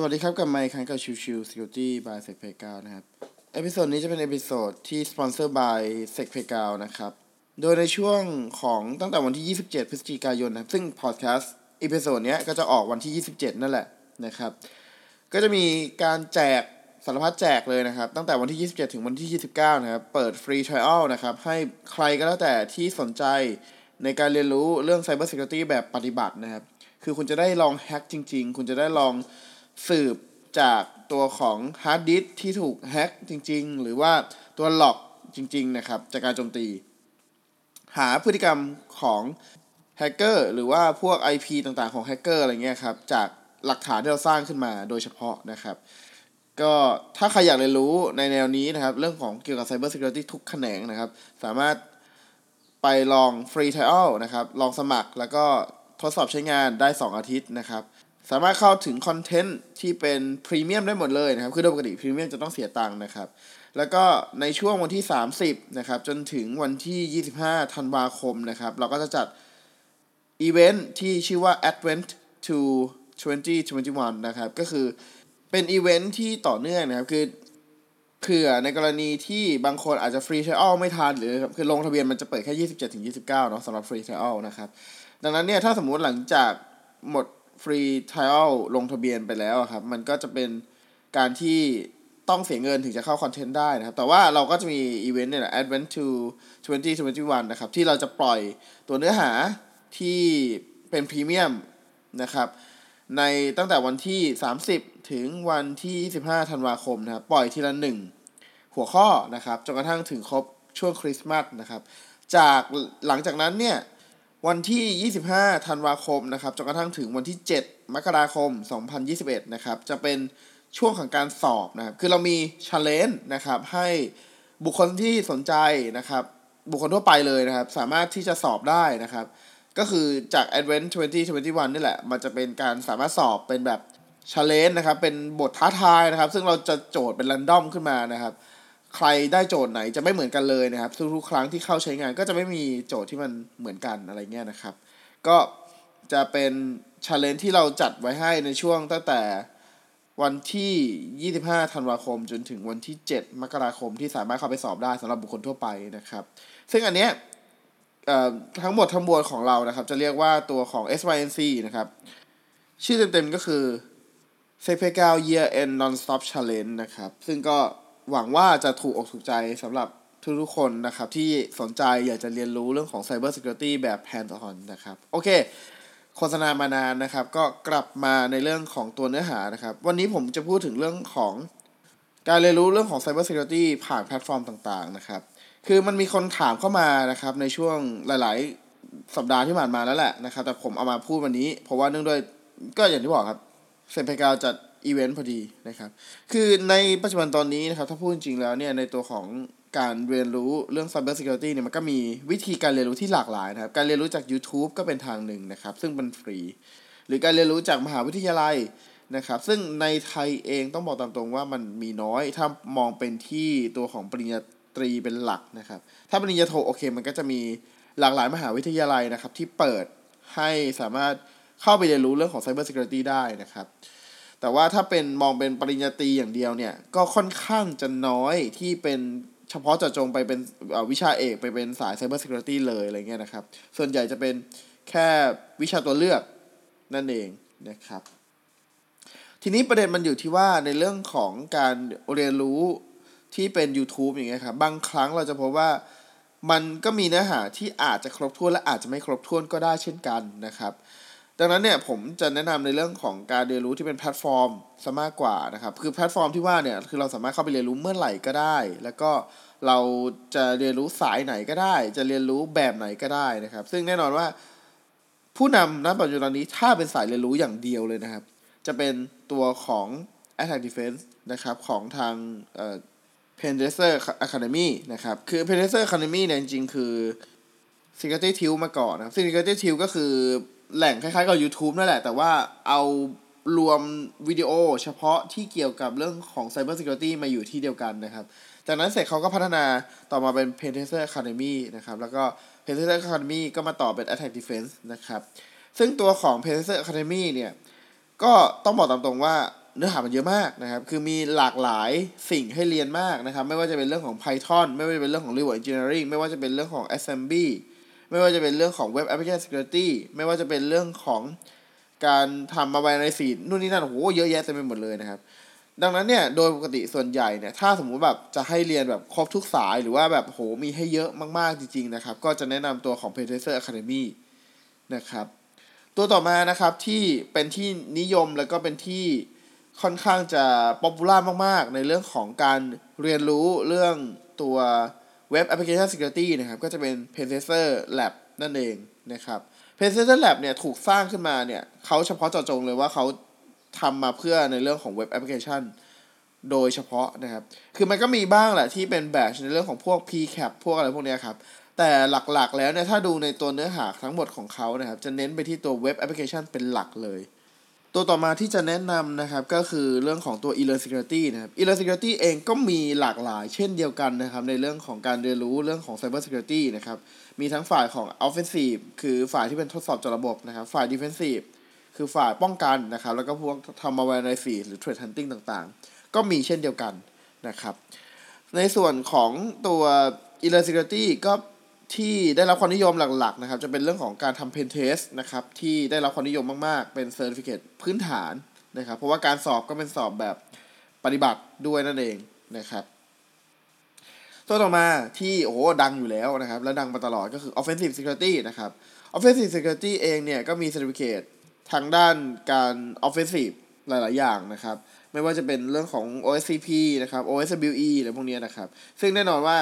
สวัสดีครับกับไมค์ครั้งกับชิวชิว Security by s e c p a y 9นะครับ episode นี้จะเป็น episode ที่สปอนเซอร์ by SECPlayground นะครับ โดยในช่วงของตั้งแต่วันที่ 27 พฤศจิกายนนะซึ่งพอดแคสต์ episode นี้ก็จะออกวันที่ 27 นั่นแหละนะครับ ก็จะมีการแจกสารพัดแจกเลยนะครับ ตั้งแต่วันที่ 27 ถึงวันที่ 29 นะครับ เปิด free trial นะครับ ให้ใครก็แล้วแต่ที่สนใจในการเรียนรู้เรื่อง Cyber Security แบบปฏิบัตินะครับ คือคุณจะได้ลองแฮ็กจริง ๆ คุณจะได้ลอง สืบจากตัวของฮาร์ดดิสที่ถูกแฮ็กจริง ๆ หรือว่าตัวหลอกจริง ๆ นะครับ จากการโจมตี หาพฤติกรรมของแฮกเกอร์หรือว่าพวก IP ต่างๆของแฮกเกอร์อะไรเงี้ยครับ จากหลักฐานที่เราสร้างขึ้นมาโดยเฉพาะนะครับ ก็ถ้าใครอยากเรียนรู้ในแนวนี้นะครับ เรื่องของเกี่ยวกับ Cyber Security ทุกแขนงนะครับ สามารถไปลอง free trial นะครับ ลองสมัครแล้วก็ทดสอบใช้งานได้ 2 อาทิตย์นะครับ สามารถเข้าถึงคอนเทนต์ที่เป็นพรีเมียมได้หมดเลยนะครับ คือโดยปกติพรีเมียมจะต้องเสียตังค์นะครับ แล้วก็ในช่วงวันที่ 30 นะครับ จนถึงวันที่ 25 ธันวาคมนะครับ เราก็จะจัดอีเวนท์ที่ชื่อว่า Advent to 2021 นะครับ ก็คือเป็นอีเวนท์ที่ต่อเนื่องนะครับ คือเผื่อในกรณีที่บางคนอาจจะ free trial ไม่ทันหรือคือลงทะเบียนมันจะเปิดแค่ 27ถึง29 เนาะสำหรับ free trial นะครับ ดังนั้นเนี่ยถ้าสมมุติหลังจากหมด free trial ลงทะเบียนไปแล้วครับ มันก็จะเป็นการที่ต้องเสียเงินถึงจะเข้าคอนเทนต์ได้นะครับ แต่ว่าเราก็จะมีอีเวนต์เนี่ย Advent to 2021 นะครับ ที่เราจะปล่อยตัวเนื้อหาที่เป็นพรีเมียมนะครับ ในตั้งแต่วันที่ 30 ถึงวันที่ 25 ธันวาคมนะครับ ปล่อยทีละหนึ่งหัวข้อนะครับ จนกระทั่งถึงครบช่วงคริสต์มาสนะครับ จากหลังจากนั้นเนี่ย วันที่ 25 ธันวาคมนะครับจนกระทั่งถึงวันที่ 7 มกราคม 2021 นะครับ จะเป็นช่วงของการสอบนะครับ คือเรามี challenge นะครับให้บุคคลที่สนใจนะครับ บุคคลทั่วไปเลยนะครับ สามารถที่จะสอบได้นะครับ ก็คือจาก Advent 2021 นี่แหละ มันจะเป็นการสามารถสอบเป็นแบบ challenge นะครับ เป็นบทท้าทายนะครับ ซึ่งเราจะโจทย์เป็น random ขึ้นมานะครับ ใครได้โจทย์ไหนจะไม่เหมือนกันเลยนะครับ ทุกๆ ครั้งที่เข้าใช้งานก็จะไม่มีโจทย์ที่มันเหมือนกันอะไรเงี้ยนะครับ ก็จะเป็น challenge ที่เราจัดไว้ให้ในช่วงตั้งแต่วันที่ 25 ธันวาคม จนถึงวันที่ 7 มกราคมที่สามารถเข้าไปสอบได้สำหรับบุคคลทั่วไปนะครับ ซึ่งอันเนี้ยทั้งหมดทั้งมวลของเรานะครับ จะเรียกว่าตัวของ SYNC นะครับ ชื่อเต็มๆก็คือ c p 9 Year End Non-Stop Challenge นะครับ ซึ่งก็ หวังว่าจะถูกอกถูกใจสำหรับทุกๆคนนะครับที่สนใจอยากจะเรียนรู้เรื่องของ Cyber Security แบบ hands on นะครับ โอเค โฆษณามานานนะครับ ก็กลับมาในเรื่องของตัวเนื้อหานะครับ วันนี้ผมจะพูดถึงเรื่องของการเรียนรู้เรื่องของ Cyber Security ผ่านแพลตฟอร์มต่างๆนะครับ คือมันมีคนถามเข้ามานะครับในช่วงหลายๆ สัปดาห์ที่ผ่านมาแล้วแหละนะครับ แต่ผมเอามาพูดวันนี้ เพราะว่าเนื่องด้วยก็อย่างที่บอกครับเซนเพกาจัด อีเวนต์พอดีนะครับ คือในปัจจุบันตอนนี้นะครับ ถ้าพูดจริงแล้วเนี่ยในตัวของการเรียนรู้เรื่อง Cyber Security เนี่ยมันก็มีวิธีการเรียนรู้ที่หลากหลายนะครับ การเรียนรู้จาก YouTube ก็เป็นทางหนึ่งนะครับ ซึ่งเป็นฟรี หรือการเรียนรู้จากมหาวิทยาลัยนะครับ ซึ่งในไทยเองต้องบอกตามตรงว่ามันมีน้อย ถ้ามองเป็นที่ตัวของปริญญาตรีเป็นหลักนะครับ ถ้าปริญญาโทโอเค มันก็จะมีหลากหลายมหาวิทยาลัยนะครับที่เปิดให้สามารถเข้าไปเรียนรู้เรื่องของ Cyber Security ได้นะครับ แต่ว่าถ้าเป็นมองเป็นปริญญาตรีอย่างเดียวเนี่ย ก็ค่อนข้างจะน้อยที่เป็นเฉพาะเจาะจงไปเป็นวิชาเอกไปเป็นสาย Cyber Security เลยอะไรเงี้ยนะครับ ส่วนใหญ่จะเป็นแค่วิชาตัวเลือกนั่นเองนะครับ ทีนี้ประเด็นมันอยู่ที่ว่าในเรื่องของการเรียนรู้ที่เป็น YouTube อย่างเงี้ยครับ บางครั้งเราจะพบว่ามันก็มีเนื้อหาที่อาจจะครบถ้วนและอาจจะไม่ครบถ้วนก็ได้เช่นกันนะครับ ดังนั้นเนี่ยผมจะแนะนำในเรื่องของการเรียนรู้ที่เป็นแพลตฟอร์มซะมากกว่านะครับ คือแพลตฟอร์มที่ว่าเนี่ยคือเราสามารถเข้าไปเรียนรู้เมื่อไหร่ก็ได้ แล้วก็เราจะเรียนรู้สายไหนก็ได้ จะเรียนรู้แบบไหนก็ได้นะครับ ซึ่งแน่นอนว่า ผู้นำณปัจจุบันนี้ถ้าเป็นสายเรียนรู้อย่างเดียวเลยนะครับ จะเป็นตัวของ Attack Defense นะครับของทางเอ่อ p e n t e s t e r Academy นะครับ คือ p e n t e s t e r Academy เนี่ยจริงๆคือ Security t i l มาก่อนนะครับ Security t i l ก็คือ แหล่งคล้ายๆกับ YouTube นั่นแหละ แต่ว่าเอารวมวิดีโอเฉพาะที่เกี่ยวกับเรื่องของ Cyber Security มาอยู่ที่เดียวกันนะครับ จากนั้นเสร็จเขาก็พัฒนาต่อมาเป็น p e n t e s t e r Academy นะครับ แล้วก็ p e n t e s t e r Academy ก็มาต่อเป็น Attack Defense นะครับ ซึ่งตัวของ p e n t e s t e r Academy เนี่ย ก็ต้องบอกตามตรงว่าเนื้อหามันเยอะมากนะครับ คือมีหลากหลายสิ่งให้เรียนมากนะครับ ไม่ว่าจะเป็นเรื่องของ Python ไม่ว่าจะเป็นเรื่องของ Reward Engineering ไม่ว่าจะเป็นเรื่องของ Assembly ไม่ว่าจะเป็นเรื่องของ Web Application Security ไม่ว่าจะเป็นเรื่องของการทำมาไวในสีนู่นนี่นั่นโอ้โหเยอะแยะเต็มไปหมดเลยนะครับ ดังนั้นเนี่ยโดยปกติส่วนใหญ่เนี่ยถ้าสมมุติแบบจะให้เรียนแบบครบทุกสายหรือว่าแบบโหมีให้เยอะมากๆจริงๆนะครับ ก็จะแนะนำตัวของ p e t e s e r Academy นะครับ ตัวต่อมานะครับที่เป็นที่นิยมแล้วก็เป็นที่ค่อนข้างจะป๊อปปูล่ามากๆ ในเรื่องของการเรียนรู้เรื่องตัว Web Application Security นะครับก็จะเป็น p e n t e s t e r Lab นั่นเองนะครับ p e n t e s t e r Lab เนี่ยถูกสร้างขึ้นมาเนี่ยเขาเฉพาะเจาะจงเลยว่าเขาทำมาเพื่อในเรื่องของ Web Application โดยเฉพาะนะครับ คือมันก็มีบ้างแหละที่เป็นแบชในเรื่องของพวก PCAP พวกอะไรพวกเนี้ยครับ แต่หลักๆแล้วเนี่ยถ้าดูในตัวเนื้อหาทั้งหมดของเขานะครับ จะเน้นไปที่ตัว Web Application เป็นหลักเลย ตัวต่อมาที่จะแนะนำนะครับก็คือเรื่องของตัว e-learn security นะครับ e-learn security เองก็มีหลากหลายเช่นเดียวกันนะครับ ในเรื่องของการเรียนรู้เรื่องของ cyber security นะครับ มีทั้งฝ่ายของ offensive คือฝ่ายที่เป็นทดสอบจระบบนะครับ ฝ่าย defensive คือฝ่ายป้องกันนะครับ แล้วก็พวกทำ malware analysis หรือ threat hunting ต่างๆ ก็มีเช่นเดียวกันนะครับ ในส่วนของตัว e-learn security ก็ ที่ได้รับความนิยมหลักๆนะครับ จะเป็นเรื่องของการทำ pen test นะครับ ที่ได้รับความนิยมมากๆ เป็น certificate พื้นฐานนะครับ เพราะว่าการสอบก็เป็นสอบแบบปฏิบัติด้วยนั่นเองนะครับ ตัวต่อมาที่โอ้โหดังอยู่แล้วนะครับ และดังมาตลอดก็คือ offensive security นะครับ offensive security เองเนี่ยก็มี certificate ทางด้านการ offensive หลาย ๆ อย่างนะครับ ไม่ว่าจะเป็นเรื่องของ OSCP นะครับ OSWE อะไรพวกนี้นะครับ ซึ่งแน่นอนว่า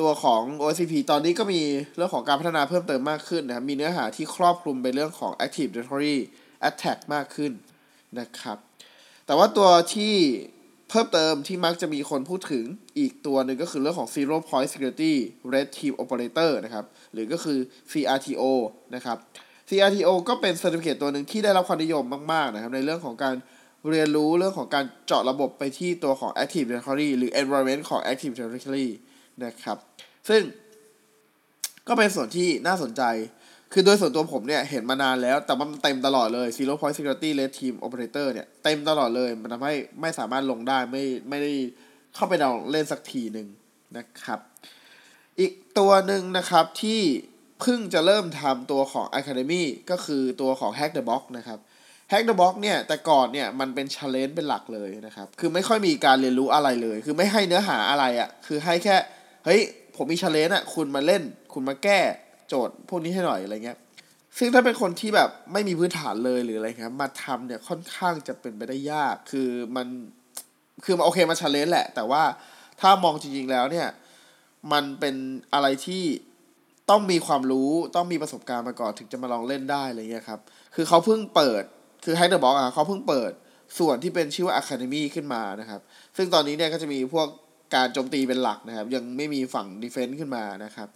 ตัวของ OSCP ตอนนี้ก็มีเรื่องของการพัฒนาเพิ่มเติมมากขึ้นนะครับ มีเนื้อหาที่ครอบคลุมไปเรื่องของ Active Directory Attack มากขึ้นนะครับ แต่ว่าตัวที่เพิ่มเติมที่มักจะมีคนพูดถึงอีกตัวหนึ่งก็คือเรื่องของ Zero Point Security Red Team Operator นะครับ หรือก็คือ CRTO นะครับ CRTO ก็เป็น Certificate ตัวหนึ่งที่ได้รับความนิยมมาก ๆ นะครับ ในเรื่องของการเรียนรู้เรื่องของการเจาะระบบไปที่ตัวของ Active Directory หรือ Environment ของ Active Directory นะครับ ซึ่งก็เป็นส่วนที่น่าสนใจ คือโดยส่วนตัวผมเนี่ย เห็นมานานแล้ว แต่มันเต็มตลอดเลย Zero Point Security Red Team Operator เนี่ย เต็มตลอดเลย มันทำให้ไม่สามารถลงได้ไม่ไม่ได้เข้าไปดาวเล่นสักทีหนึ่งนะครับ อีกตัวหนึ่งนะครับที่เพิ่งจะเริ่มทำตัวของ Academy ก็คือตัวของ Hack the Box นะครับ Hack the Box เนี่ย แต่ก่อนเนี่ย มันเป็น challenge เป็นหลักเลยนะครับ คือไม่ค่อยมีการเรียนรู้อะไรเลย คือไม่ให้เนื้อหาอะไรอะ่ะ คือให้แค่ เฮ้ย ผมมี challenge อะ คุณมาเล่น คุณมาแก้โจทย์พวกนี้ให้หน่อยอะไรเงี้ย ซึ่งถ้าเป็นคนที่แบบไม่มีพื้นฐานเลยหรืออะไรครับมาทำเนี่ยค่อนข้างจะเป็นไปได้ยาก คือมัน คือโอเคมา challenge แหละ แต่ว่าถ้ามองจริงๆแล้วเนี่ย มันเป็นอะไรที่ต้องมีความรู้ต้องมีประสบการณ์มาก่อนถึงจะมาลองเล่นได้อะไรเงี้ยครับ คือเขาเพิ่งเปิด คือไฮเดอร์บอกอะเขาเพิ่งเปิดส่วนที่เป็นชื่อว่า Academy ขึ้นมานะครับ ซึ่งตอนนี้เนี่ยก็จะมีพวก การโจมตีเป็นหลักนะครับ ยังไม่มีฝั่ง Defense ขึ้นมานะครับ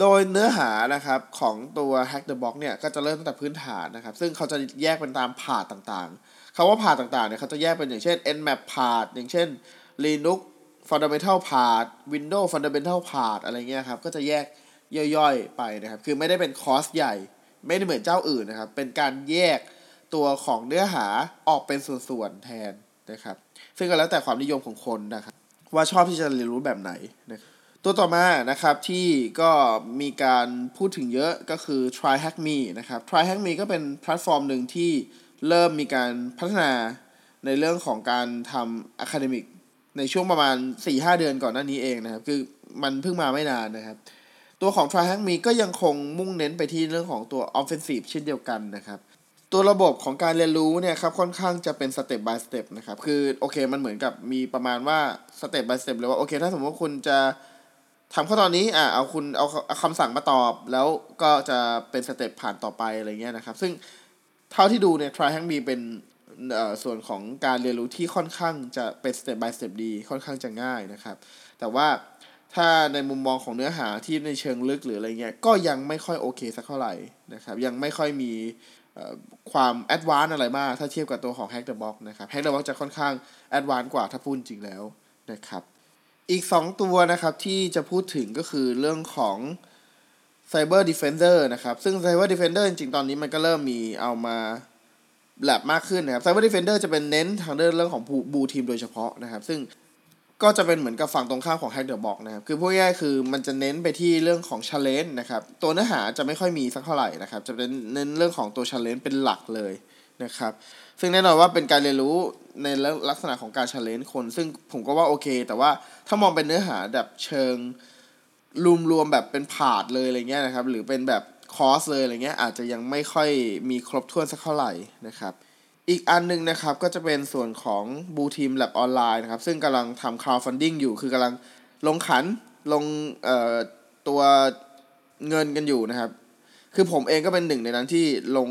โดยเนื้อหานะครับของตัว Hack the Box เนี่ยก็จะเริ่มตั้งแต่พื้นฐานนะครับ ซึ่งเขาจะแยกเป็นตามพาดต่างๆคาว่าพาดต่างๆเนี่ยเขาจะแยกเป็นอย่างเช่น Nmap พาดอย่างเช่น Linux Fundamental Part Windows Fundamental Part อะไรเงี้ยครับ ก็จะแยกย่อยๆไปนะครับ คือไม่ได้เป็นคอร์สใหญ่ ไม่ได้เหมือนเจ้าอื่นนะครับ เป็นการแยกตัวของเนื้อหาออกเป็นส่วนๆแทนนะครับ ซึ่งก็แล้วแต่ความนิยมของคนนะครับ ว่าชอบที่จะเรียนรู้แบบไหนนะตัวต่อมานะครับที่ก็มีการพูดถึงเยอะก็คือ Try Hack Me นะครับ Try Hack Me ก็เป็นแพลตฟอร์มหนึ่งที่เริ่มมีการพัฒนาในเรื่องของการทำ Academic ในช่วงประมาณ 4-5 เดือนก่อนหน้านี้เองนะครับ คือมันเพิ่งมาไม่นานนะครับ ตัวของ Try Hack Me ก็ยังคงมุ่งเน้นไปที่เรื่องของตัว Offensive เช่นเดียวกันนะครับ ตัวระบบของการเรียนรู้เนี่ยครับค่อนข้างจะเป็นสเต็ป by สเต็ปนะครับคือโอเคมันเหมือนกับมีประมาณว่าสเต็ป by สเต็ปเลยว่าโอเค ถ้าสมมติว่าคุณจะทำข้อตอนนี้อะเอาคุณเอาเอาคำสั่งมาตอบ แล้วก็จะเป็นสเต็ปผ่านต่อไปอะไรเงี้ยนะครับ ซึ่งเท่าที่ดูเนี่ย Try Hack Me เป็นเอ่อส่วนของการเรียนรู้ที่ค่อนข้างจะเป็นสเต็ป by สเต็ปดีค่อนข้างจะง่ายนะครับ แต่ว่าถ้าในมุมมองของเนื้อหาที่ในเชิงลึกหรืออะไรเงี้ยก็ยังไม่ค่อยโอเคสักเท่าไหร่นะครับ ยังไม่ค่อยมี ความ advance อะไรมาก ถ้าเทียบกับตัวของ Hack the Box นะครับ Hack the Box จะค่อนข้าง advance กว่าถ้าพูดจริงแล้วนะครับ อีก 2 ตัวนะครับที่จะพูดถึงก็คือเรื่องของ Cyber Defender นะครับ ซึ่ง Cyber Defender จริงๆ ตอนนี้มันก็เริ่มมีเอามาแลบมากขึ้นนะครับ Cyber Defender จะเป็นเน้นทางเรื่องของบูทีมโดยเฉพาะนะครับ ซึ่ง ก็จะเป็นเหมือนกับฝั่งตรงข้ามของ Hack the Box นะครับ คือพูดง่ายๆคือมันจะเน้นไปที่เรื่องของ challenge นะครับ ตัวเนื้อหาจะไม่ค่อยมีสักเท่าไหร่นะครับ จะเป็นเน้นเรื่องของตัว challenge เป็นหลักเลยนะครับ ซึ่งแน่นอนว่าเป็นการเรียนรู้ในลักษณะของการ challenge คน ซึ่งผมก็ว่าโอเค แต่ว่าถ้ามองเป็นเนื้อหาแบบเชิงรวมรวมแบบเป็นผาดเลยอะไรเงี้ยนะครับ หรือเป็นแบบคอร์สเลยอะไรเงี้ยอาจจะยังไม่ค่อยมีครบถ้วนสักเท่าไหร่นะครับ อีกอันนึงนะครับก็จะเป็นส่วนของบูทีมแลบออนไลน์นะครับ ซึ่งกำลังทำ crowdfunding อยู่ คือกำลังลงขันลงเอ่อตัวเงินกันอยู่นะครับ คือผมเองก็เป็นหนึ่งในนั้นที่ลง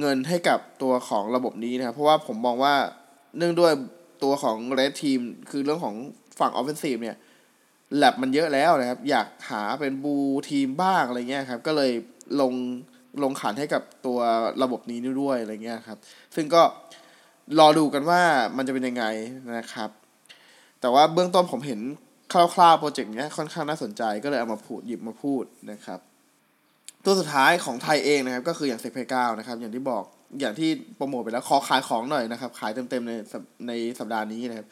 เงินให้กับตัวของระบบนี้นะครับ เพราะว่าผมมองว่าเนื่องด้วยตัวของ Red Team คือเรื่องของฝั่ง Offensive เนี่ยแลบมันเยอะแล้วนะครับ อยากหาเป็นบูทีมบ้างอะไรเงี้ยครับ ก็เลยลง ลงขันให้กับตัวระบบนี้ด้วยอะไรเงี้ยครับ ซึ่งก็รอดูกันว่ามันจะเป็นยังไงนะครับ แต่ว่าเบื้องต้นผมเห็นคร่าวๆโปรเจกต์นี้ค่อนข้างน่าสนใจก็เลยเอามาพูดหยิบมาพูดนะครับ ตัวสุดท้ายของไทยเองนะครับ ก็คืออย่าง SECPlayground นะครับ อย่างที่บอกอย่างที่โปรโมทไปแล้วขอขายของหน่อยนะครับ ขายเต็มๆในในสัปดาห์นี้นะครับ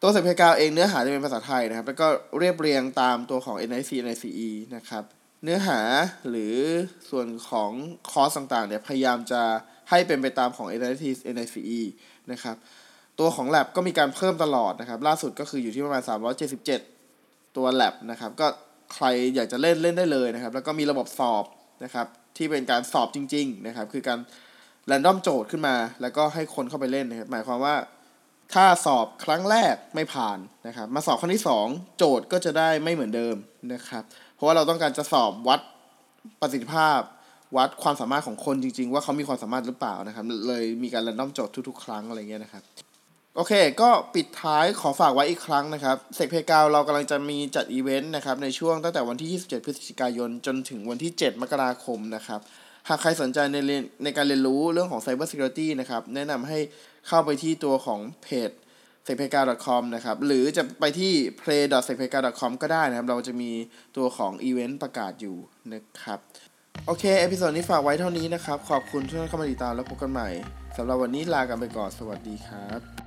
ตัว SECPlayground เองเนื้อหาจะเป็นภาษาไทยนะครับ แล้วก็เรียบเรียงตามตัวของ NIST NICE นะครับ เนื้อหาหรือส่วนของคอร์สต่างๆเนี่ยพยายามจะให้เป็นไปตามของ NIST NICE นะครับตัวของ lab ก็มีการเพิ่มตลอดนะครับ ล่าสุดก็คืออยู่ที่ประมาณ 377 ตัว lab นะครับ ก็ใครอยากจะเล่นเล่นได้เลยนะครับ แล้วก็มีระบบสอบนะครับ ที่เป็นการสอบจริง ๆ นะครับ คือการแรนดอมโจทย์ขึ้นมา แล้วก็ให้คนเข้าไปเล่นนะครับ หมายความว่าถ้าสอบครั้งแรกไม่ผ่านนะครับ มาสอบครั้งที่ 2 โจทย์ก็จะได้ไม่เหมือนเดิมนะครับ เพราะว่าเราต้องการจะสอบวัดประสิทธิภาพวัดความสามารถของคนจริง ๆ ว่าเขามีความสามารถหรือเปล่านะครับ เลยมีการรันดอมโจทย์ทุกๆ ครั้งอะไรเงี้ยนะครับโอเค ก็ปิดท้ายขอฝากไว้อีกครั้งนะครับ SECPlayground เรากำลังจะมีจัดอีเวนต์นะครับในช่วงตั้งแต่วันที่ 27 พฤศจิกายน จนถึงวันที่ 7 มกราคมนะครับ หากใครสนใจในเรียนในการเรียนรู้เรื่องของ Cyber Security นะครับ แนะนำให้เข้าไปที่ตัวของเพจ s e p e g a c o m นะครับหรือจะไปที่ play s e p e g a c o m ก็ได้นะครับ เราจะมีตัวของอีเวนต์ประกาศอยู่นะครับ โอเค episode นี้ฝากไว้เท่านี้นะครับ ขอบคุณที่เข้ามาติดตามแล้วพบกันใหม่สำหรับวันนี้ลากันไปก่อน สวัสดีครับ